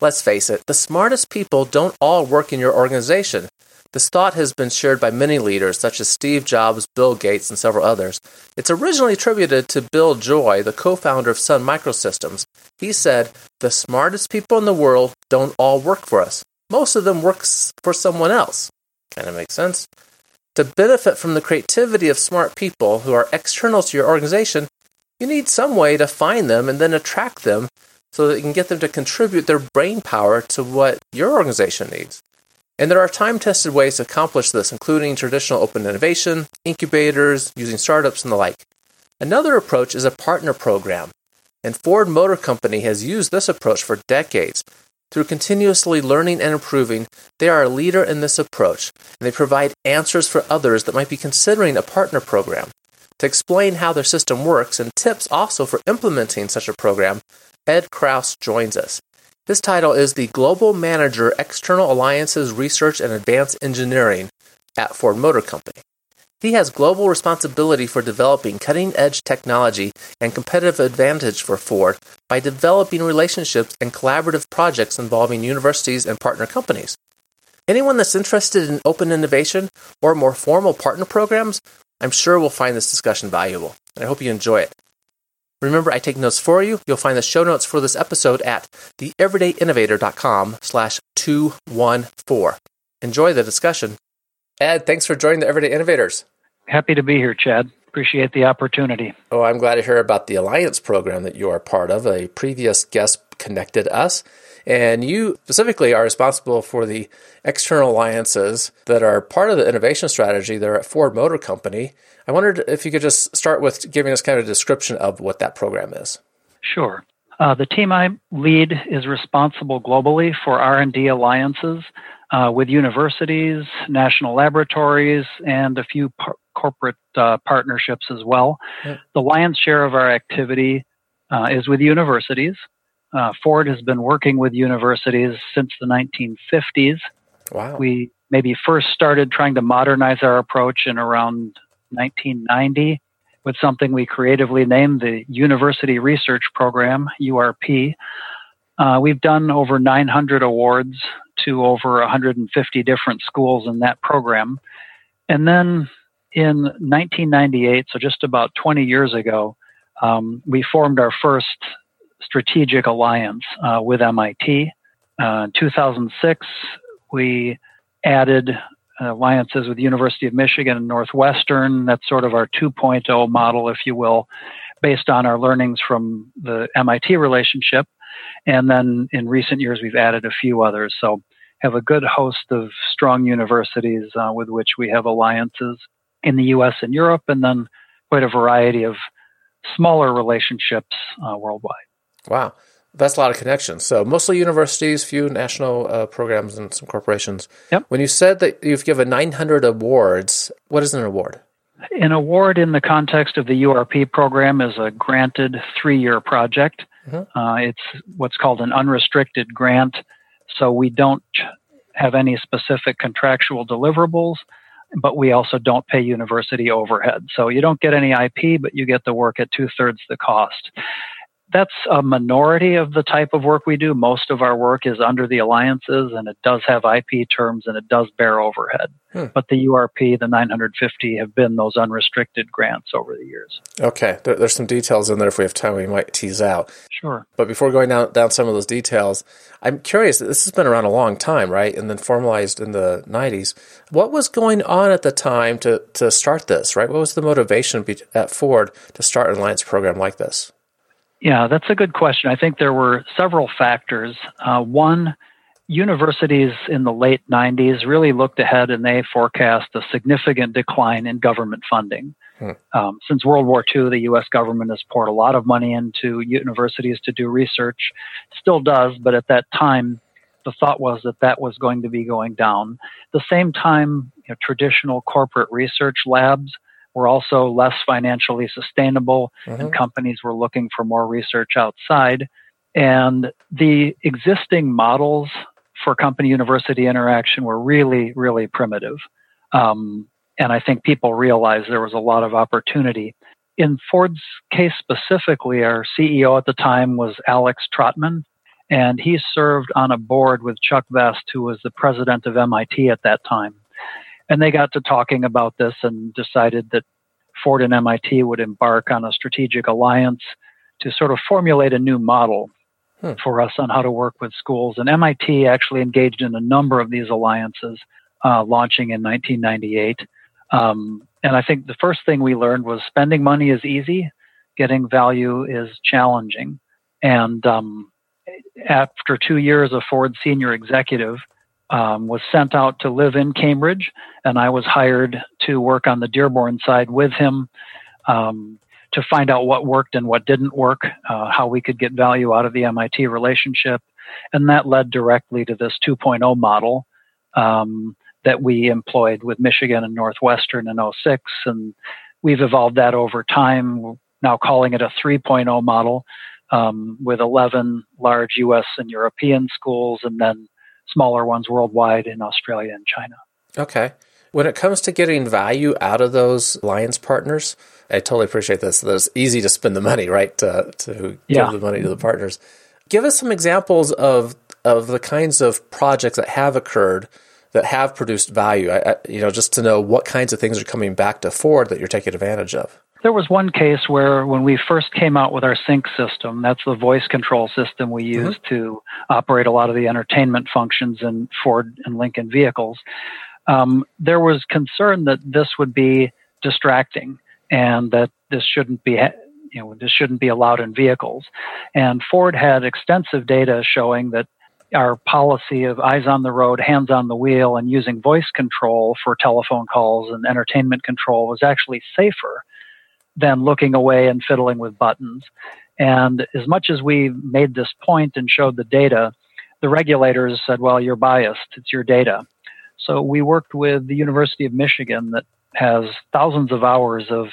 Let's face it, the smartest people don't all work in your organization. This thought has been shared by many leaders, such as Steve Jobs, Bill Gates, and several others. It's originally attributed to Bill Joy, the co founder of Sun Microsystems. He said, The smartest people in the world don't all work for us. Most of them work for someone else. Kind of makes sense. To benefit from the creativity of smart people who are external to your organization, you need some way to find them and then attract them so that you can get them to contribute their brain power to what your organization needs. And there are time tested ways to accomplish this, including traditional open innovation, incubators, using startups, and the like. Another approach is a partner program, and Ford Motor Company has used this approach for decades. Through continuously learning and improving, they are a leader in this approach, and they provide answers for others that might be considering a partner program. To explain how their system works and tips also for implementing such a program, Ed Kraus joins us. His title is the Global Manager External Alliances Research and Advanced Engineering at Ford Motor Company. He has global responsibility for developing cutting edge technology and competitive advantage for Ford by developing relationships and collaborative projects involving universities and partner companies. Anyone that's interested in open innovation or more formal partner programs, I'm sure will find this discussion valuable, and I hope you enjoy it. Remember, I take notes for you. You'll find the show notes for this episode at theeverydayinnovator.com slash 214. Enjoy the discussion. Ed, thanks for joining the Everyday Innovators. Happy to be here, Chad. Appreciate the opportunity. Oh, I'm glad to hear about the Alliance program that you are part of. A previous guest connected us. And you specifically are responsible for the external alliances that are part of the innovation strategy there at Ford Motor Company. I wondered if you could just start with giving us kind of a description of what that program is. Sure. Uh, the team I lead is responsible globally for R&D alliances uh, with universities, national laboratories, and a few par- corporate uh, partnerships as well. The lion's share of our activity uh, is with universities. Uh, Ford has been working with universities since the 1950s. Wow. We maybe first started trying to modernize our approach in around 1990 with something we creatively named the University Research Program, URP. Uh, we've done over 900 awards to over 150 different schools in that program. And then in 1998, so just about 20 years ago, um, we formed our first strategic alliance uh, with MIT. Uh, in 2006, we added alliances with the University of Michigan and Northwestern. That's sort of our 2.0 model, if you will, based on our learnings from the MIT relationship. And then in recent years, we've added a few others. So have a good host of strong universities uh, with which we have alliances in the U.S. and Europe, and then quite a variety of smaller relationships uh, worldwide. Wow. That's a lot of connections. So mostly universities, few national uh, programs, and some corporations. Yep. When you said that you've given 900 awards, what is an award? An award in the context of the URP program is a granted three-year project. Mm-hmm. Uh, it's what's called an unrestricted grant, so we don't have any specific contractual deliverables, but we also don't pay university overhead. So you don't get any IP, but you get the work at two-thirds the cost that's a minority of the type of work we do. Most of our work is under the alliances and it does have IP terms and it does bear overhead. Hmm. But the URP, the 950 have been those unrestricted grants over the years. Okay. There, there's some details in there. If we have time, we might tease out. Sure. But before going down, down some of those details, I'm curious, this has been around a long time, right? And then formalized in the 90s. What was going on at the time to, to start this, right? What was the motivation at Ford to start an alliance program like this? Yeah, that's a good question. I think there were several factors. Uh, one, universities in the late 90s really looked ahead and they forecast a significant decline in government funding. Hmm. Um, since World War II, the U.S. government has poured a lot of money into universities to do research, still does, but at that time, the thought was that that was going to be going down. At the same time, you know, traditional corporate research labs were also less financially sustainable, mm-hmm. and companies were looking for more research outside. And the existing models for company university interaction were really, really primitive. Um, and I think people realized there was a lot of opportunity. In Ford's case specifically, our CEO at the time was Alex Trotman, and he served on a board with Chuck Vest, who was the president of MIT at that time. And they got to talking about this and decided that Ford and MIT would embark on a strategic alliance to sort of formulate a new model hmm. for us on how to work with schools. And MIT actually engaged in a number of these alliances, uh, launching in 1998. Um, and I think the first thing we learned was spending money is easy, getting value is challenging. And um, after two years, of Ford senior executive um, was sent out to live in Cambridge, and I was hired to work on the Dearborn side with him um, to find out what worked and what didn't work, uh, how we could get value out of the MIT relationship. And that led directly to this 2.0 model um, that we employed with Michigan and Northwestern in 06. And we've evolved that over time, now calling it a 3.0 model um, with 11 large US and European schools and then smaller ones worldwide in Australia and China. Okay. When it comes to getting value out of those alliance partners, I totally appreciate this. That it's easy to spend the money, right? To, to yeah. give the money to the partners. Give us some examples of of the kinds of projects that have occurred that have produced value. I, I, you know, just to know what kinds of things are coming back to Ford that you're taking advantage of. There was one case where when we first came out with our sync system, that's the voice control system we use mm-hmm. to operate a lot of the entertainment functions in Ford and Lincoln vehicles. Um, there was concern that this would be distracting and that this shouldn't be you know this shouldn't be allowed in vehicles. And Ford had extensive data showing that our policy of eyes on the road, hands on the wheel, and using voice control for telephone calls and entertainment control was actually safer than looking away and fiddling with buttons. And as much as we made this point and showed the data, the regulators said, well, you're biased, it's your data. So we worked with the University of Michigan that has thousands of hours of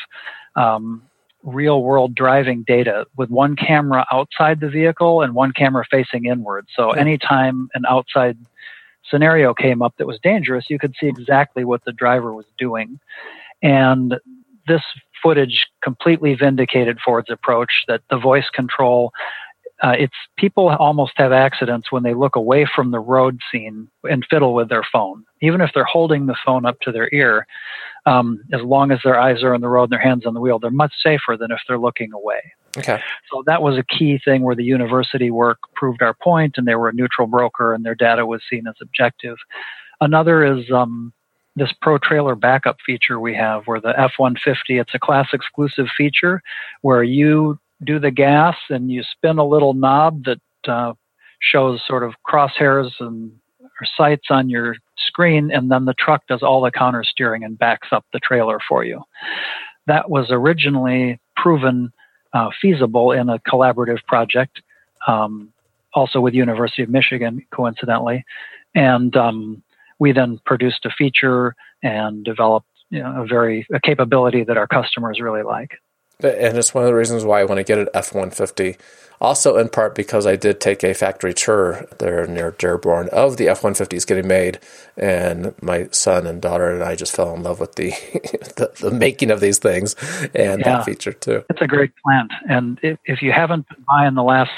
um, real world driving data with one camera outside the vehicle and one camera facing inward. So anytime an outside scenario came up that was dangerous, you could see exactly what the driver was doing. And this footage completely vindicated Ford's approach that the voice control uh, it's people almost have accidents when they look away from the road scene and fiddle with their phone, even if they're holding the phone up to their ear. Um, as long as their eyes are on the road and their hands on the wheel, they're much safer than if they're looking away. Okay. So that was a key thing where the university work proved our point, and they were a neutral broker, and their data was seen as objective. Another is um, this pro trailer backup feature we have where the F-150 it's a class exclusive feature where you do the gas and you spin a little knob that uh, shows sort of crosshairs and or sights on your screen and then the truck does all the counter steering and backs up the trailer for you. That was originally proven uh, feasible in a collaborative project um, also with university of michigan coincidentally. And um, we then produced a feature and developed you know, a very a capability that our customers really like. And it's one of the reasons why I want to get an F one fifty. Also, in part because I did take a factory tour there near Dearborn of the F one fifties getting made, and my son and daughter and I just fell in love with the the, the, making of these things and yeah, that feature too. It's a great plant, and if, if you haven't been by in the last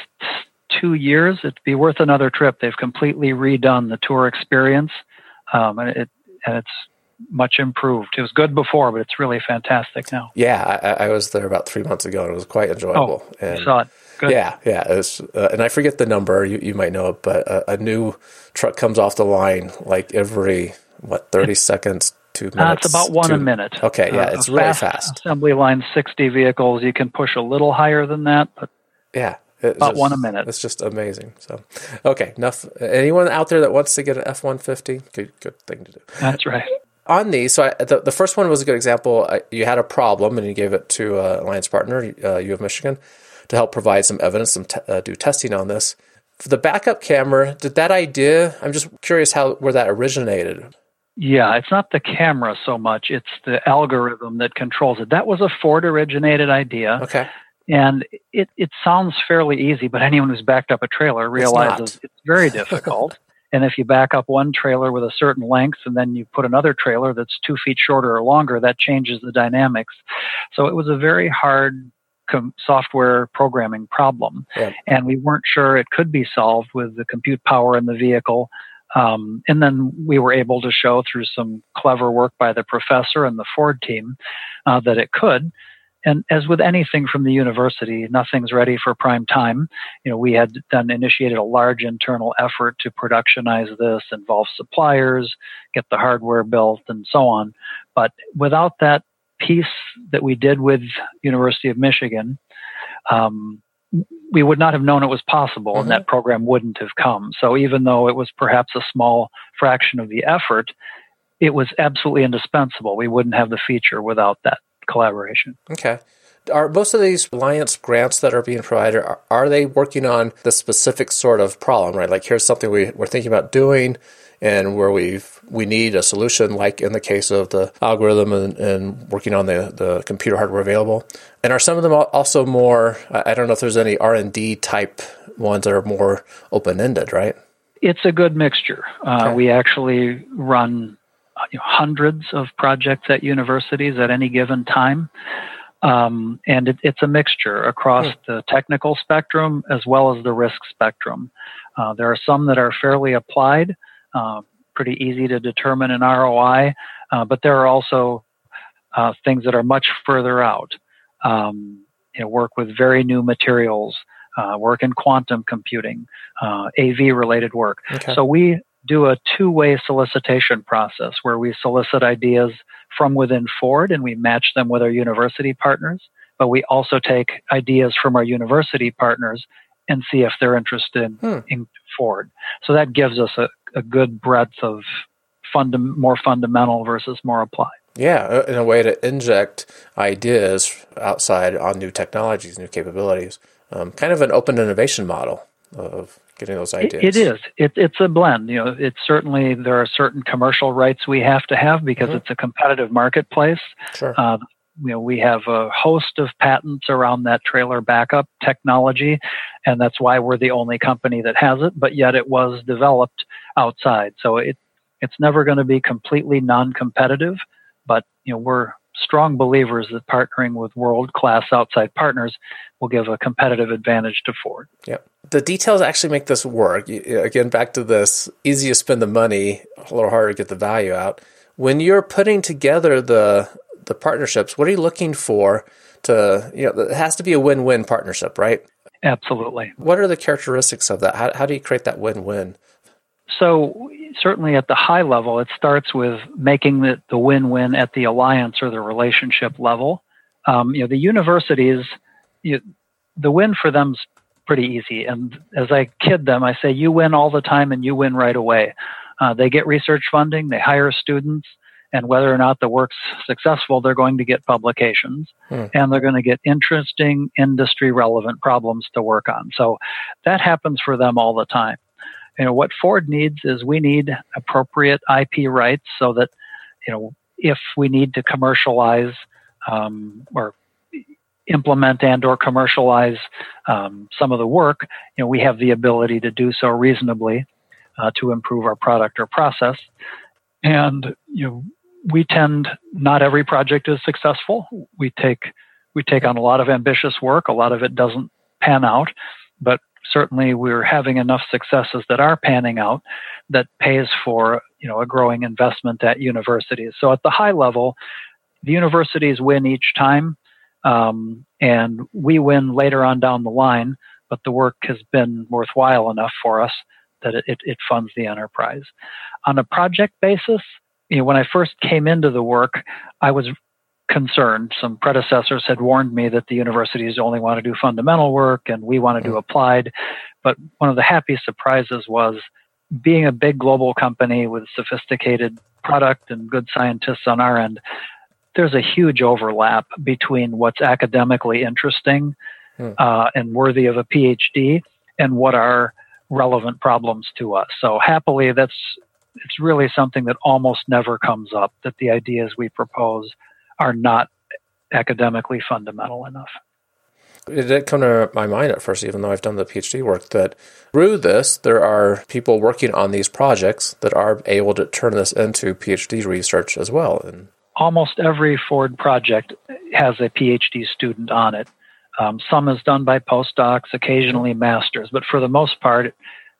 two years, it'd be worth another trip. They've completely redone the tour experience um, and it and it's much improved. It was good before, but it's really fantastic now. Yeah, I, I was there about three months ago, and it was quite enjoyable. Oh, and saw it. Good. Yeah, yeah. Was, uh, and I forget the number. You you might know it, but a, a new truck comes off the line like every what thirty seconds. Two minutes. Uh, it's about one a minute. Okay, yeah, uh, it's really fast, fast. Assembly line, sixty vehicles. You can push a little higher than that, but yeah, it's About just, one a minute. It's just amazing. So, okay, enough. Anyone out there that wants to get an F one fifty? Good, good thing to do. That's right. On these, so I, the the first one was a good example. I, you had a problem and you gave it to uh, alliance partner, uh, U of Michigan, to help provide some evidence, some te- uh, do testing on this. For the backup camera, did that idea? I'm just curious how where that originated. Yeah, it's not the camera so much; it's the algorithm that controls it. That was a Ford originated idea. Okay. And it, it sounds fairly easy, but anyone who's backed up a trailer realizes it's, it's very difficult. and if you back up one trailer with a certain length and then you put another trailer that's two feet shorter or longer, that changes the dynamics. So it was a very hard com- software programming problem. Yeah. And we weren't sure it could be solved with the compute power in the vehicle. Um, and then we were able to show through some clever work by the professor and the Ford team uh, that it could. And as with anything from the university, nothing's ready for prime time. You know, we had done initiated a large internal effort to productionize this, involve suppliers, get the hardware built, and so on. But without that piece that we did with University of Michigan, um, we would not have known it was possible mm-hmm. and that program wouldn't have come. So even though it was perhaps a small fraction of the effort, it was absolutely indispensable. We wouldn't have the feature without that collaboration. Okay. Are most of these alliance grants that are being provided are, are they working on the specific sort of problem, right? Like here's something we, we're thinking about doing and where we we need a solution, like in the case of the algorithm and, and, working on the, the computer hardware available. And are some of them also more? I don't know if there's any R and D type ones that are more open ended, right? It's a good mixture. Uh, okay. We actually run you know, hundreds of projects at universities at any given time. Um, and it, it's a mixture across hmm. the technical spectrum as well as the risk spectrum. Uh, there are some that are fairly applied, uh, pretty easy to determine an ROI, uh, but there are also uh, things that are much further out. Um, you know, work with very new materials, uh, work in quantum computing, uh, AV related work. Okay. So we do a two way solicitation process where we solicit ideas from within Ford and we match them with our university partners. But we also take ideas from our university partners and see if they're interested hmm. in Ford. So that gives us a, a good breadth of funda- more fundamental versus more applied. Yeah, uh, in a way to inject ideas outside on new technologies, new capabilities. Um, kind of an open innovation model of getting those ideas. it, is. It, it's a blend. You know, it's certainly there are certain commercial rights we have to have because mm-hmm. it's a competitive marketplace. Sure. Uh, you know, we have a host of patents around that trailer backup technology, and that's why we're the only company that has it. But yet, it was developed outside, so it it's never going to be completely non-competitive. But you know, we're strong believers that partnering with world-class outside partners will give a competitive advantage to Ford. Yeah the details actually make this work. Again, back to this easy to spend the money, a little harder to get the value out. When you're putting together the the partnerships, what are you looking for to, you know, it has to be a win-win partnership, right? Absolutely. What are the characteristics of that? How, how do you create that win-win? So certainly at the high level, it starts with making the, the win-win at the alliance or the relationship level. Um, you know, the universities, you, the win for them pretty easy. And as I kid them, I say, you win all the time and you win right away. Uh, they get research funding, they hire students, and whether or not the work's successful, they're going to get publications hmm. and they're going to get interesting industry relevant problems to work on. So that happens for them all the time. You know, what Ford needs is we need appropriate IP rights so that, you know, if we need to commercialize um, or implement and or commercialize um, some of the work, you know, we have the ability to do so reasonably uh, to improve our product or process. And you know, we tend not every project is successful. We take we take on a lot of ambitious work. A lot of it doesn't pan out, but certainly we're having enough successes that are panning out that pays for you know a growing investment at universities. So at the high level, the universities win each time. Um, and we win later on down the line, but the work has been worthwhile enough for us that it, it, it funds the enterprise. On a project basis, you know, when I first came into the work, I was concerned. Some predecessors had warned me that the universities only want to do fundamental work and we want to do mm. applied. But one of the happy surprises was being a big global company with sophisticated product and good scientists on our end, there's a huge overlap between what's academically interesting hmm. uh, and worthy of a PhD and what are relevant problems to us. So happily, that's it's really something that almost never comes up. That the ideas we propose are not academically fundamental enough. It did come to my mind at first, even though I've done the PhD work, that through this, there are people working on these projects that are able to turn this into PhD research as well. And almost every Ford project has a PhD student on it. Um, some is done by postdocs, occasionally masters, but for the most part,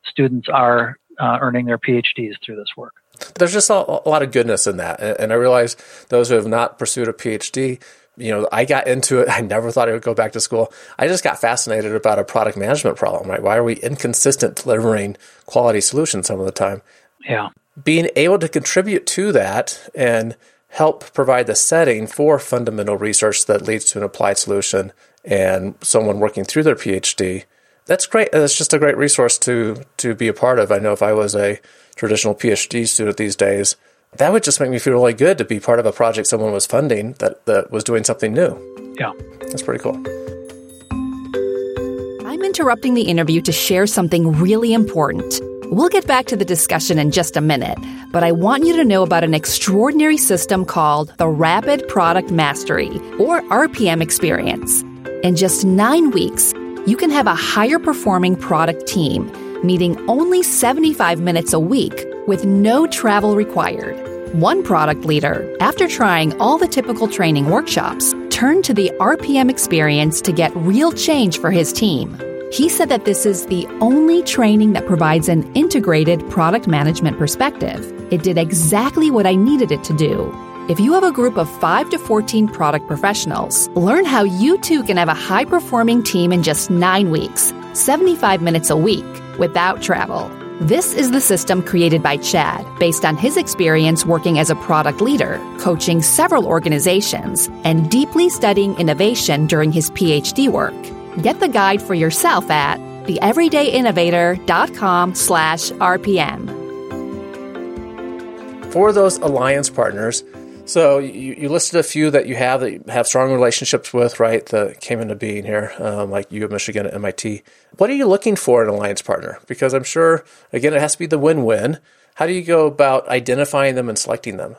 students are uh, earning their PhDs through this work. There's just a, a lot of goodness in that, and, and I realize those who have not pursued a PhD you know, I got into it. I never thought I would go back to school. I just got fascinated about a product management problem, right? Why are we inconsistent delivering quality solutions some of the time? Yeah. Being able to contribute to that and help provide the setting for fundamental research that leads to an applied solution and someone working through their PhD. That's great. That's just a great resource to to be a part of. I know if I was a traditional PhD student these days, that would just make me feel really good to be part of a project someone was funding that, that was doing something new. Yeah. That's pretty cool. I'm interrupting the interview to share something really important. We'll get back to the discussion in just a minute, but I want you to know about an extraordinary system called the Rapid Product Mastery, or RPM experience. In just nine weeks, you can have a higher performing product team, meeting only 75 minutes a week with no travel required. One product leader, after trying all the typical training workshops, turned to the RPM experience to get real change for his team. He said that this is the only training that provides an integrated product management perspective. It did exactly what I needed it to do. If you have a group of 5 to 14 product professionals, learn how you too can have a high performing team in just 9 weeks, 75 minutes a week, without travel. This is the system created by Chad based on his experience working as a product leader, coaching several organizations, and deeply studying innovation during his PhD work. Get the guide for yourself at theeverydayinnovator.com slash RPM. For those alliance partners, so you, you, listed a few that you have that you have strong relationships with, right? That came into being here, um, like U of Michigan at MIT. What are you looking for in an alliance partner? Because I'm sure, again, it has to be the win-win. How do you go about identifying them and selecting them?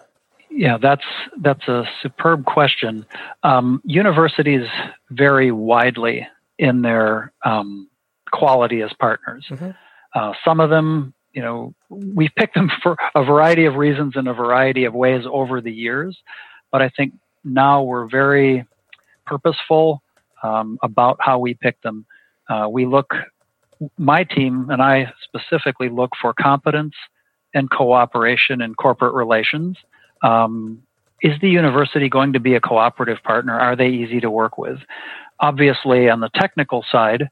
Yeah, that's that's a superb question. Um, universities vary widely in their um, quality as partners. Mm-hmm. Uh, some of them you know, we've picked them for a variety of reasons in a variety of ways over the years. But I think now we're very purposeful um, about how we pick them. Uh, we look, my team and I specifically look for competence and cooperation in corporate relations. Um, is the university going to be a cooperative partner? Are they easy to work with? Obviously, on the technical side,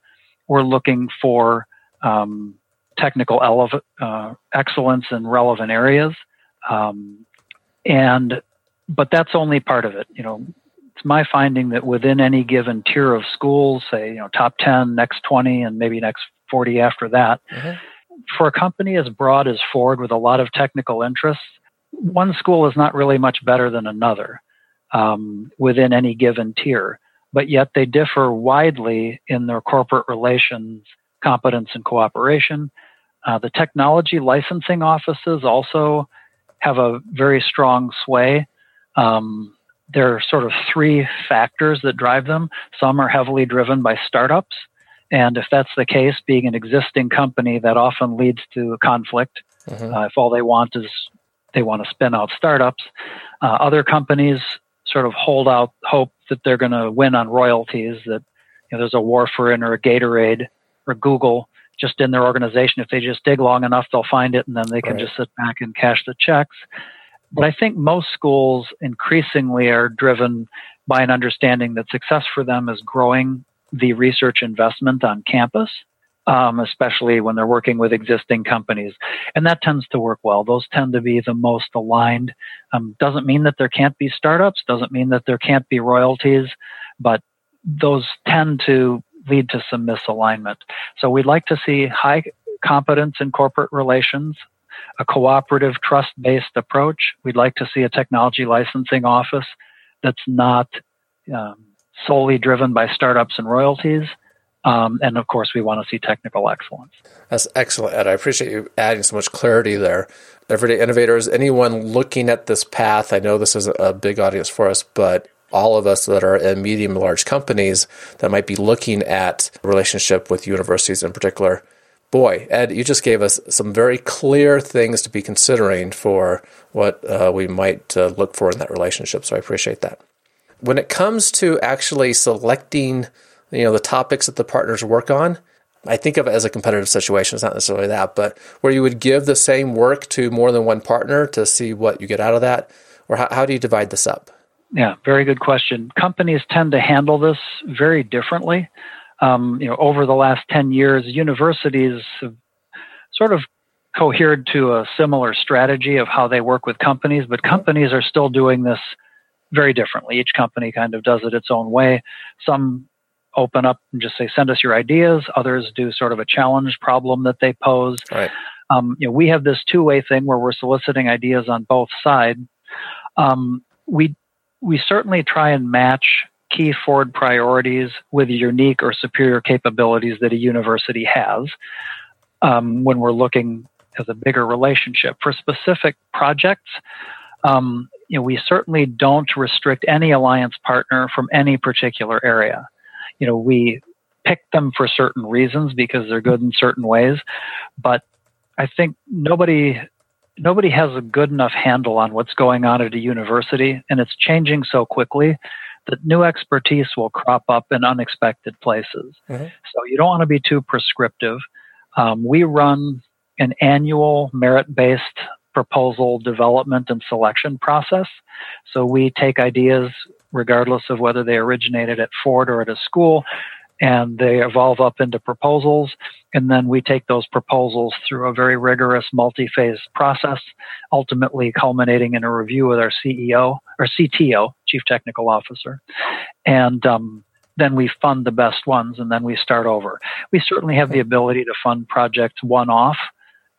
we're looking for um, technical ele- uh, excellence in relevant areas. Um, and, but that's only part of it. You know, it's my finding that within any given tier of schools, say, you know, top 10, next 20, and maybe next 40 after that, mm-hmm. for a company as broad as Ford with a lot of technical interests, one school is not really much better than another um, within any given tier. But yet they differ widely in their corporate relations, competence, and cooperation. Uh, the technology licensing offices also have a very strong sway. Um, there are sort of three factors that drive them. Some are heavily driven by startups. And if that's the case, being an existing company, that often leads to a conflict. Mm-hmm. Uh, if all they want is they want to spin out startups, uh, other companies sort of hold out hope that they're going to win on royalties, that you know, there's a Warfarin or a Gatorade or Google just in their organization. If they just dig long enough, they'll find it and then they can right. just sit back and cash the checks. But I think most schools increasingly are driven by an understanding that success for them is growing the research investment on campus, um, especially when they're working with existing companies. And that tends to work well. Those tend to be the most aligned. Um, doesn't mean that there can't be startups, doesn't mean that there can't be royalties, but those tend to lead to some misalignment. So we'd like to see high competence in corporate relations, a cooperative, trust based approach. We'd like to see a technology licensing office that's not um, solely driven by startups and royalties. Um, and of course, we want to see technical excellence. That's excellent, Ed. I appreciate you adding so much clarity there. Everyday innovators, anyone looking at this path, I know this is a big audience for us, but all of us that are in medium and large companies that might be looking at relationship with universities in particular. Boy, Ed, you just gave us some very clear things to be considering for what uh, we might uh, look for in that relationship. So I appreciate that. When it comes to actually selecting, you know, the topics that the partners work on, I think of it as a competitive situation. It's not necessarily that, but where you would give the same work to more than one partner to see what you get out of that, or how, how do you divide this up? Yeah, very good question. Companies tend to handle this very differently. Um, you know, over the last 10 years, universities have sort of cohered to a similar strategy of how they work with companies, but companies are still doing this very differently. Each company kind of does it its own way. Some open up and just say, send us your ideas. Others do sort of a challenge problem that they pose. Right. Um, you know, we have this two way thing where we're soliciting ideas on both sides. Um, we we certainly try and match key Ford priorities with unique or superior capabilities that a university has um, when we're looking as a bigger relationship. For specific projects, um, you know, we certainly don't restrict any alliance partner from any particular area. You know, we pick them for certain reasons because they're good in certain ways, but I think nobody nobody has a good enough handle on what's going on at a university, and it's changing so quickly that new expertise will crop up in unexpected places. Mm-hmm. So you don't want to be too prescriptive. Um, we run an annual merit based proposal development and selection process. So we take ideas, regardless of whether they originated at Ford or at a school, and they evolve up into proposals. And then we take those proposals through a very rigorous multi phase process, ultimately culminating in a review with our CEO or CTO, Chief Technical Officer. And um, then we fund the best ones and then we start over. We certainly have the ability to fund projects one off.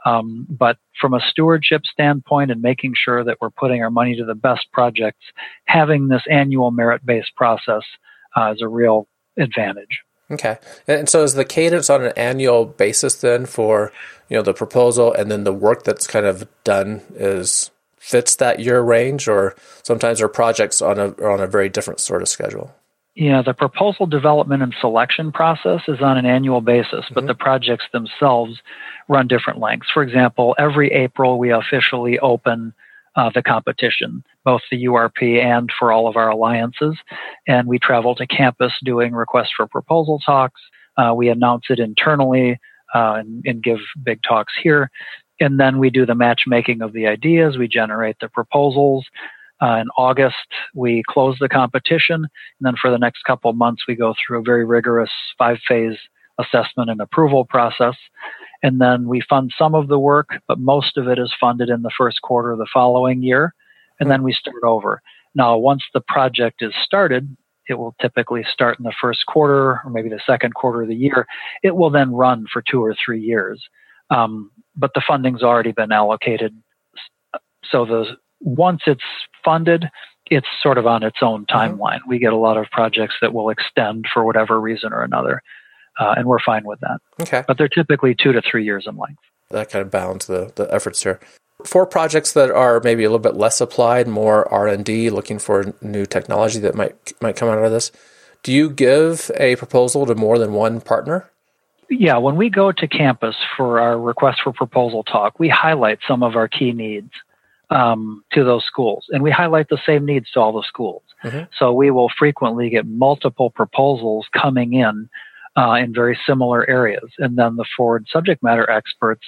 Um, but from a stewardship standpoint and making sure that we're putting our money to the best projects, having this annual merit based process uh, is a real advantage. Okay. And so is the cadence on an annual basis then for, you know, the proposal and then the work that's kind of done is fits that year range or sometimes are projects on a on a very different sort of schedule? Yeah, the proposal development and selection process is on an annual basis, but mm-hmm. the projects themselves run different lengths. For example, every April we officially open uh, the competition, both the URP and for all of our alliances. And we travel to campus doing requests for proposal talks. Uh, we announce it internally uh, and, and, give big talks here. And then we do the matchmaking of the ideas. We generate the proposals. Uh, in August, we close the competition. And then for the next couple months, we go through a very rigorous five phase assessment and approval process. And then we fund some of the work, but most of it is funded in the first quarter of the following year. And then we start over. Now, once the project is started, it will typically start in the first quarter or maybe the second quarter of the year. It will then run for two or three years. Um, but the funding's already been allocated. So the, once it's funded, it's sort of on its own mm-hmm. timeline. We get a lot of projects that will extend for whatever reason or another uh, and we're fine with that. Okay. But they're typically two to three years in length. That kind of bounds the, the efforts here. For projects that are maybe a little bit less applied, more R and D, looking for new technology that might might come out of this, do you give a proposal to more than one partner? Yeah, when we go to campus for our request for proposal talk, we highlight some of our key needs um, to those schools, and we highlight the same needs to all the schools. Mm-hmm. So we will frequently get multiple proposals coming in uh, in very similar areas. And then the Ford subject matter experts,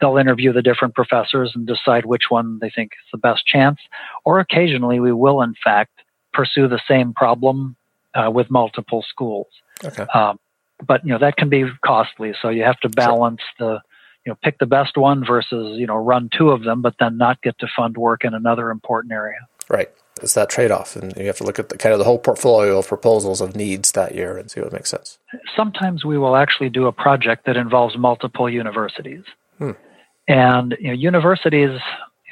they'll interview the different professors and decide which one they think is the best chance. Or occasionally, we will, in fact, pursue the same problem uh, with multiple schools. Okay. Um, but you know that can be costly, so you have to balance sure. the you know pick the best one versus you know run two of them, but then not get to fund work in another important area. Right it's that trade off, and you have to look at the kind of the whole portfolio of proposals of needs that year and see what makes sense. Sometimes we will actually do a project that involves multiple universities, hmm. and you know, universities.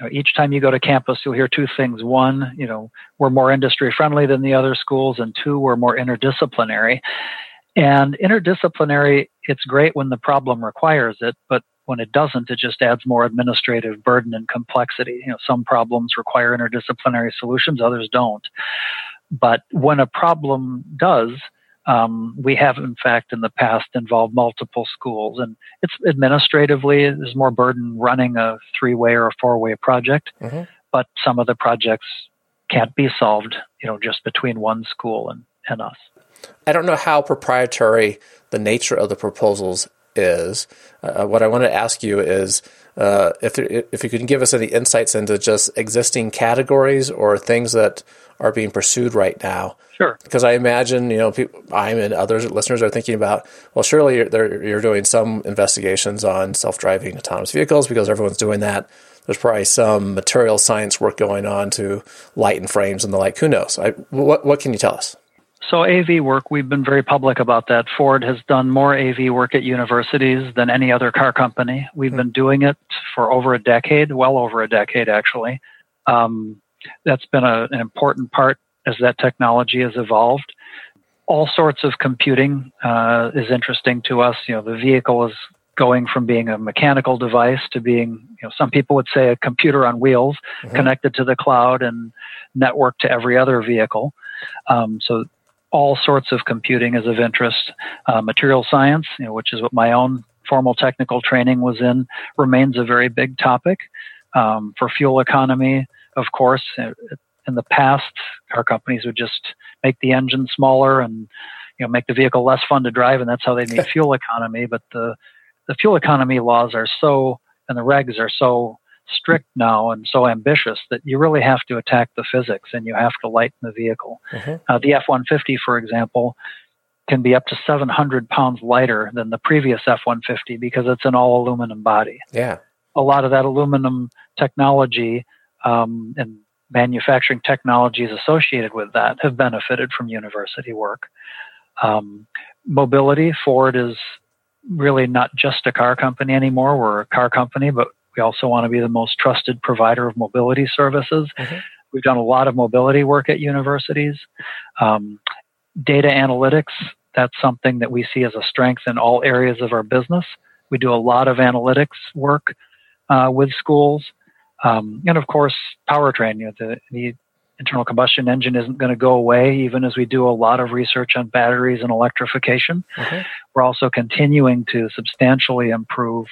You know, each time you go to campus, you'll hear two things. One, you know, we're more industry friendly than the other schools, and two, we're more interdisciplinary. And interdisciplinary, it's great when the problem requires it, but when it doesn't, it just adds more administrative burden and complexity. You know, some problems require interdisciplinary solutions, others don't. But when a problem does, um, we have, in fact, in the past involved multiple schools, and it's administratively there's more burden running a three-way or a four-way project. Mm-hmm. But some of the projects can't be solved, you know, just between one school and, and us. I don't know how proprietary the nature of the proposals is. Uh, what I want to ask you is uh, if there, if you can give us any insights into just existing categories or things that are being pursued right now. Sure. Because I imagine you know people, I'm and others listeners are thinking about well, surely you're, you're doing some investigations on self-driving autonomous vehicles because everyone's doing that. There's probably some material science work going on to lighten frames and the like. Who knows? I, what what can you tell us? So AV work, we've been very public about that. Ford has done more AV work at universities than any other car company. We've mm-hmm. been doing it for over a decade, well over a decade actually. Um, that's been a, an important part as that technology has evolved. All sorts of computing uh, is interesting to us. You know, the vehicle is going from being a mechanical device to being, you know, some people would say a computer on wheels mm-hmm. connected to the cloud and networked to every other vehicle. Um, so all sorts of computing is of interest. Uh, material science, you know, which is what my own formal technical training was in, remains a very big topic. Um, for fuel economy, of course, in the past, car companies would just make the engine smaller and you know make the vehicle less fun to drive, and that's how they made fuel economy. But the the fuel economy laws are so and the regs are so strict now and so ambitious that you really have to attack the physics and you have to lighten the vehicle. Mm-hmm. Uh, the F 150, for example, can be up to 700 pounds lighter than the previous F 150 because it's an all aluminum body. Yeah. A lot of that aluminum technology um, and manufacturing technologies associated with that have benefited from university work. Um, mobility, Ford is really not just a car company anymore. We're a car company, but we also want to be the most trusted provider of mobility services. Mm-hmm. We've done a lot of mobility work at universities. Um, data analytics, that's something that we see as a strength in all areas of our business. We do a lot of analytics work uh, with schools. Um, and of course, powertrain. You know, the, the internal combustion engine isn't going to go away, even as we do a lot of research on batteries and electrification. Mm-hmm. We're also continuing to substantially improve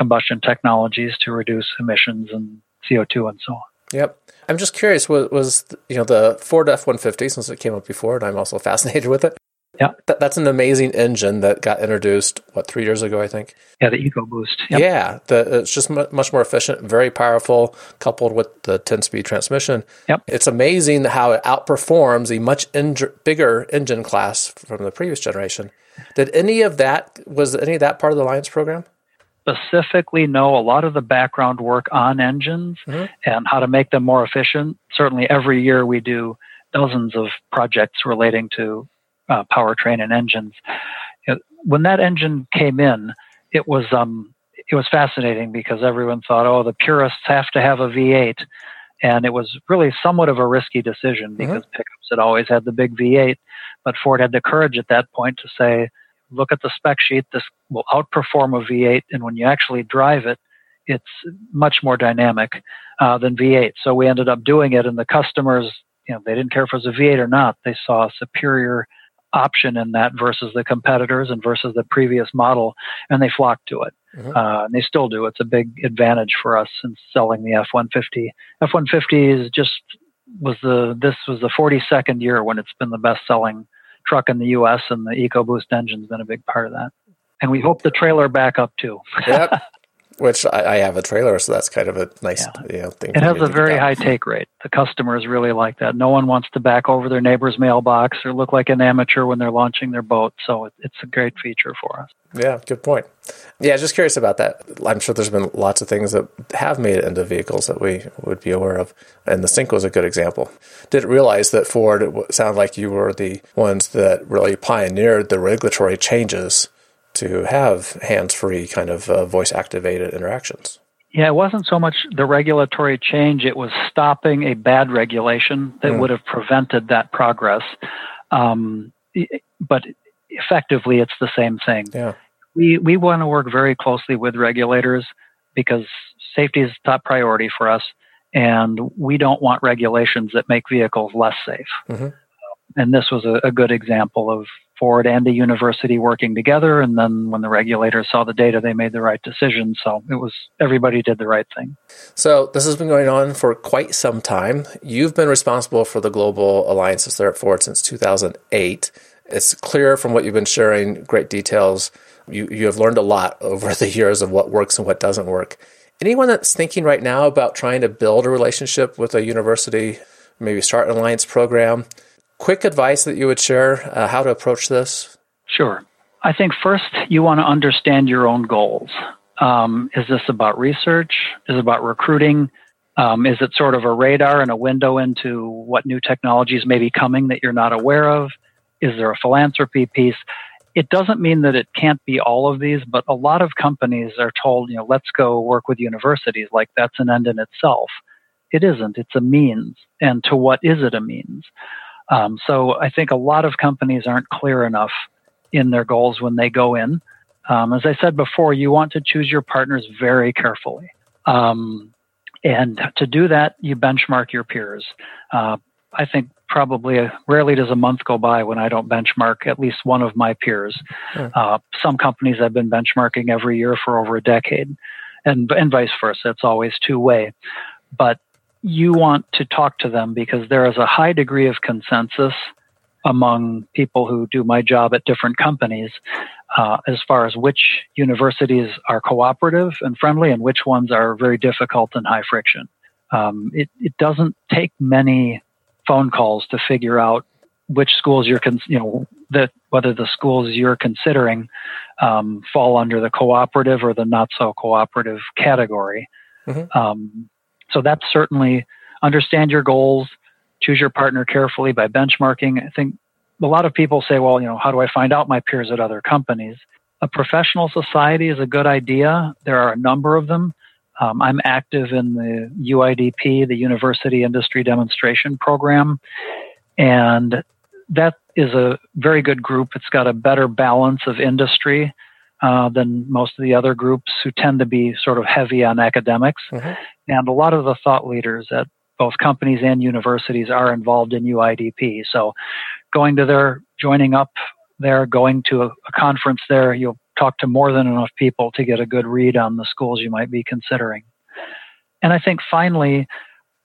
combustion technologies to reduce emissions and CO2 and so on. Yep. I'm just curious, was, was you know the Ford F-150 since it came up before, and I'm also fascinated with it. Yeah, that, that's an amazing engine that got introduced what three years ago, I think. Yeah, the EcoBoost. Yep. Yeah, the, it's just m- much more efficient, very powerful, coupled with the 10-speed transmission. Yep. It's amazing how it outperforms a much bigger engine class from the previous generation. Did any of that was any of that part of the Alliance program? Specifically know a lot of the background work on engines mm-hmm. and how to make them more efficient. Certainly, every year we do dozens of projects relating to uh, powertrain and engines. When that engine came in, it was um, it was fascinating because everyone thought, oh, the purists have to have a V8, and it was really somewhat of a risky decision mm-hmm. because mm-hmm. pickups had always had the big V8, but Ford had the courage at that point to say, look at the spec sheet. This will outperform a V8, and when you actually drive it, it's much more dynamic uh, than V8. So we ended up doing it, and the customers, you know, they didn't care if it was a V8 or not. They saw a superior option in that versus the competitors and versus the previous model, and they flocked to it. Mm-hmm. Uh, and they still do. It's a big advantage for us in selling the F-150. F-150 is just was the this was the 42nd year when it's been the best selling truck in the U.S. and the EcoBoost engine's been a big part of that. And we hope the trailer back up too. yep. Which I, I, have a trailer, so that's kind of a nice yeah. you know, thing. It has a very high take rate. The customers really like that. No one wants to back over their neighbor's mailbox or look like an amateur when they're launching their boat. So it, it's a great feature for us. Yeah, good point. Yeah, just curious about that. I'm sure there's been lots of things that have made it into vehicles that we would be aware of, and the Sync was a good example. Didn't realize that Ford. It sounded like you were the ones that really pioneered the regulatory changes to have hands-free kind of uh, voice-activated interactions. Yeah, it wasn't so much the regulatory change; it was stopping a bad regulation that mm. would have prevented that progress. Um, but effectively it's the same thing. Yeah. We we want to work very closely with regulators because safety is top priority for us, and we don't want regulations that make vehicles less safe. Mm-hmm. And this was a, a good example of Ford and the university working together. And then when the regulators saw the data, they made the right decision. So it was everybody did the right thing. So this has been going on for quite some time. You've been responsible for the global alliances there at Ford since 2008. It's clear from what you've been sharing, great details. You, you have learned a lot over the years of what works and what doesn't work. Anyone that's thinking right now about trying to build a relationship with a university, maybe start an alliance program, quick advice that you would share uh, how to approach this? Sure. I think first you want to understand your own goals. Um, is this about research? Is it about recruiting? Um, is it sort of a radar and a window into what new technologies may be coming that you're not aware of? Is there a philanthropy piece? It doesn't mean that it can't be all of these, but a lot of companies are told, you know, let's go work with universities, like that's an end in itself. It isn't. It's a means. And to what is it a means? Um, so I think a lot of companies aren't clear enough in their goals when they go in. Um, as I said before, you want to choose your partners very carefully. Um, and to do that, you benchmark your peers. Uh, I think probably a, rarely does a month go by when I don't benchmark at least one of my peers. Uh, some companies I've been benchmarking every year for over a decade, and and vice versa. It's always two way. But you want to talk to them because there is a high degree of consensus among people who do my job at different companies uh, as far as which universities are cooperative and friendly and which ones are very difficult and high friction. Um, it, it doesn't take many phone calls to figure out which schools you're, con- you know, that whether the schools you're considering um, fall under the cooperative or the not so cooperative category. Mm-hmm. Um, so that's certainly understand your goals, choose your partner carefully by benchmarking. I think a lot of people say, well, you know, how do I find out my peers at other companies? A professional society is a good idea. There are a number of them. Um, I'm active in the UIDP, the University Industry Demonstration Program, and that is a very good group. It's got a better balance of industry uh, than most of the other groups who tend to be sort of heavy on academics. Mm-hmm. And a lot of the thought leaders at both companies and universities are involved in UIDP. So going to their, joining up there, going to a, a conference there, you'll talk to more than enough people to get a good read on the schools you might be considering. And I think finally,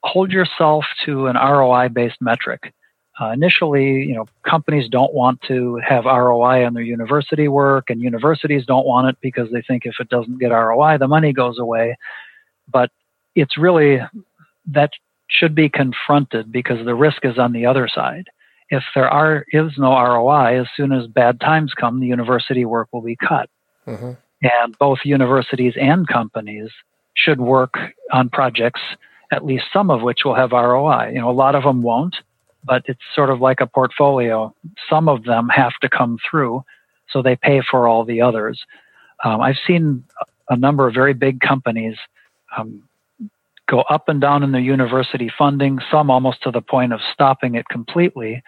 hold yourself to an ROI based metric. Uh, initially, you know, companies don't want to have ROI on their university work, and universities don't want it because they think if it doesn't get ROI, the money goes away. But it's really that should be confronted because the risk is on the other side. If there are is no ROI, as soon as bad times come, the university work will be cut. Mm-hmm. And both universities and companies should work on projects, at least some of which will have ROI. You know, a lot of them won't but it's sort of like a portfolio. Some of them have to come through, so they pay for all the others. Um, I've seen a number of very big companies um, go up and down in their university funding, some almost to the point of stopping it completely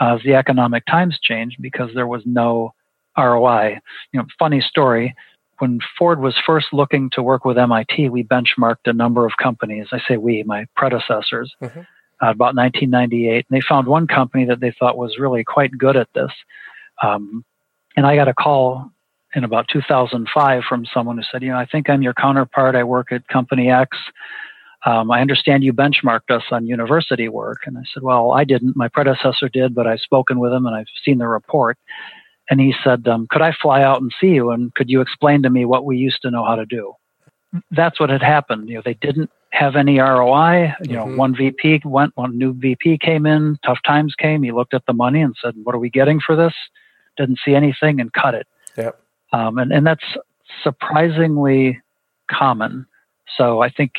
uh, as the economic times changed because there was no ROI. You know, funny story. When Ford was first looking to work with MIT, we benchmarked a number of companies. I say we, my predecessors. Mm-hmm uh, about 1998. And they found one company that they thought was really quite good at this. Um, and I got a call in about 2005 from someone who said, you know, I think I'm your counterpart. I work at company X. Um, I understand you benchmarked us on university work. And I said, well, I didn't. My predecessor did, but I've spoken with him and I've seen the report. And he said, um, could I fly out and see you? And could you explain to me what we used to know how to do? That's what had happened. You know, they didn't have any ROI. You know, mm-hmm. one VP went, one new VP came in, tough times came. He looked at the money and said, "What are we getting for this?" Didn't see anything and cut it. Yep. Um, and and that's surprisingly common. So I think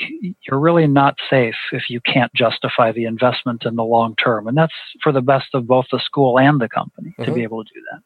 you're really not safe if you can't justify the investment in the long term, and that's for the best of both the school and the company mm-hmm. to be mm-hmm. able to do that.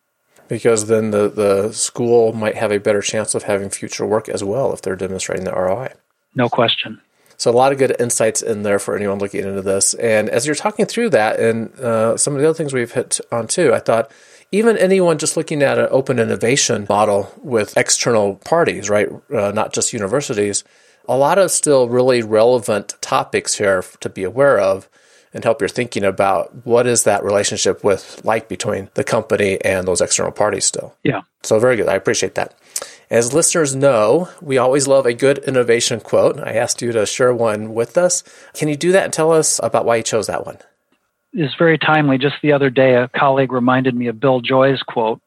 Because then the, the school might have a better chance of having future work as well if they're demonstrating the ROI. No question. So a lot of good insights in there for anyone looking into this. And as you're talking through that and uh, some of the other things we've hit on too, I thought even anyone just looking at an open innovation model with external parties, right? Uh, not just universities. A lot of still really relevant topics here to be aware of and help your thinking about what is that relationship with like between the company and those external parties still. Yeah. So very good. I appreciate that. As listeners know, we always love a good innovation quote. I asked you to share one with us. Can you do that and tell us about why you chose that one? It's very timely. Just the other day, a colleague reminded me of Bill Joy's quote,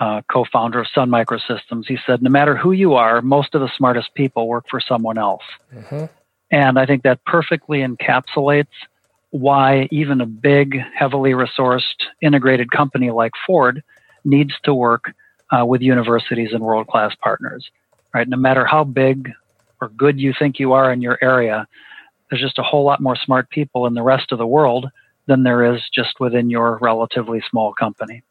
uh, co founder of Sun Microsystems. He said, No matter who you are, most of the smartest people work for someone else. Mm-hmm. And I think that perfectly encapsulates why even a big, heavily resourced, integrated company like Ford needs to work uh, with universities and world class partners. Right? No matter how big or good you think you are in your area, there's just a whole lot more smart people in the rest of the world than there is just within your relatively small company.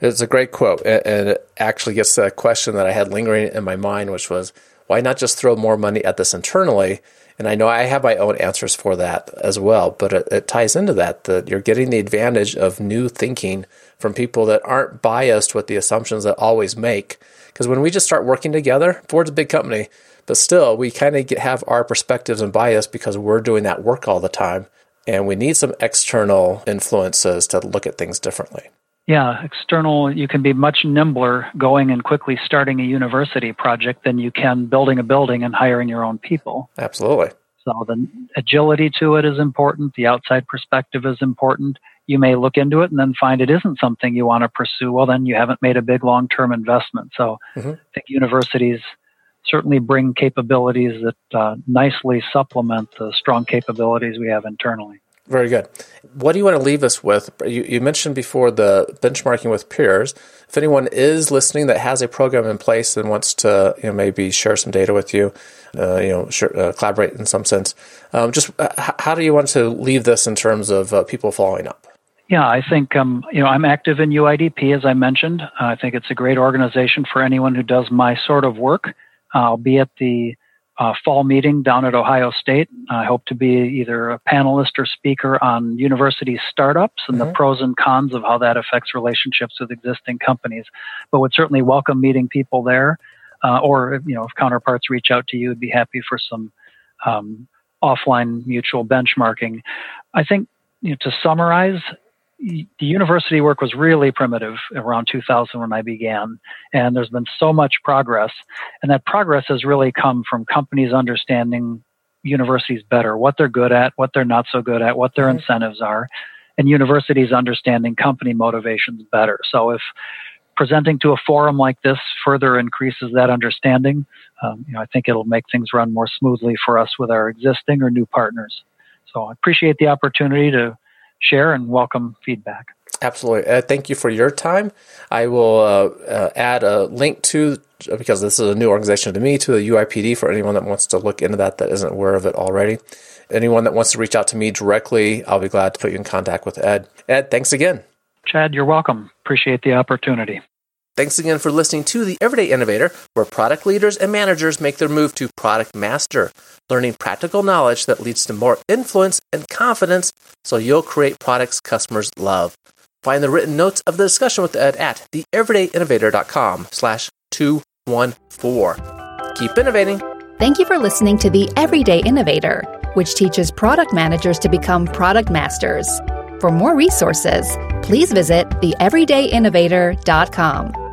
It's a great quote, and it actually gets a question that I had lingering in my mind, which was, why not just throw more money at this internally and I know I have my own answers for that as well, but it, it ties into that that you're getting the advantage of new thinking from people that aren't biased with the assumptions that always make. Because when we just start working together, Ford's a big company, but still we kind of have our perspectives and bias because we're doing that work all the time. And we need some external influences to look at things differently. Yeah, external, you can be much nimbler going and quickly starting a university project than you can building a building and hiring your own people. Absolutely. So the agility to it is important. The outside perspective is important. You may look into it and then find it isn't something you want to pursue. Well, then you haven't made a big long term investment. So mm-hmm. I think universities certainly bring capabilities that uh, nicely supplement the strong capabilities we have internally. Very good. What do you want to leave us with? You, you, mentioned before the benchmarking with peers. If anyone is listening that has a program in place and wants to, you know, maybe share some data with you, uh, you know, share, uh, collaborate in some sense, um, just uh, how do you want to leave this in terms of uh, people following up? Yeah, I think um, you know I'm active in UIDP as I mentioned. I think it's a great organization for anyone who does my sort of work. I'll be at the uh, fall meeting down at Ohio State. I hope to be either a panelist or speaker on university startups and mm-hmm. the pros and cons of how that affects relationships with existing companies. But would certainly welcome meeting people there, uh, or you know, if counterparts reach out to you, would be happy for some um, offline mutual benchmarking. I think you know, to summarize, the university work was really primitive around 2000 when I began, and there's been so much progress. And that progress has really come from companies understanding universities better, what they're good at, what they're not so good at, what their mm-hmm. incentives are, and universities understanding company motivations better. So if presenting to a forum like this further increases that understanding, um, you know, I think it'll make things run more smoothly for us with our existing or new partners. So I appreciate the opportunity to share and welcome feedback. Absolutely. Uh, thank you for your time. I will uh, uh, add a link to, because this is a new organization to me, to the UIPD for anyone that wants to look into that that isn't aware of it already. Anyone that wants to reach out to me directly, I'll be glad to put you in contact with Ed. Ed, thanks again. Chad, you're welcome. Appreciate the opportunity. Thanks again for listening to The Everyday Innovator, where product leaders and managers make their move to product master, learning practical knowledge that leads to more influence and confidence so you'll create products customers love. Find the written notes of the discussion with Ed at theeverydayinnovator.com slash 214. Keep innovating. Thank you for listening to The Everyday Innovator, which teaches product managers to become product masters. For more resources, please visit theeverydayinnovator.com.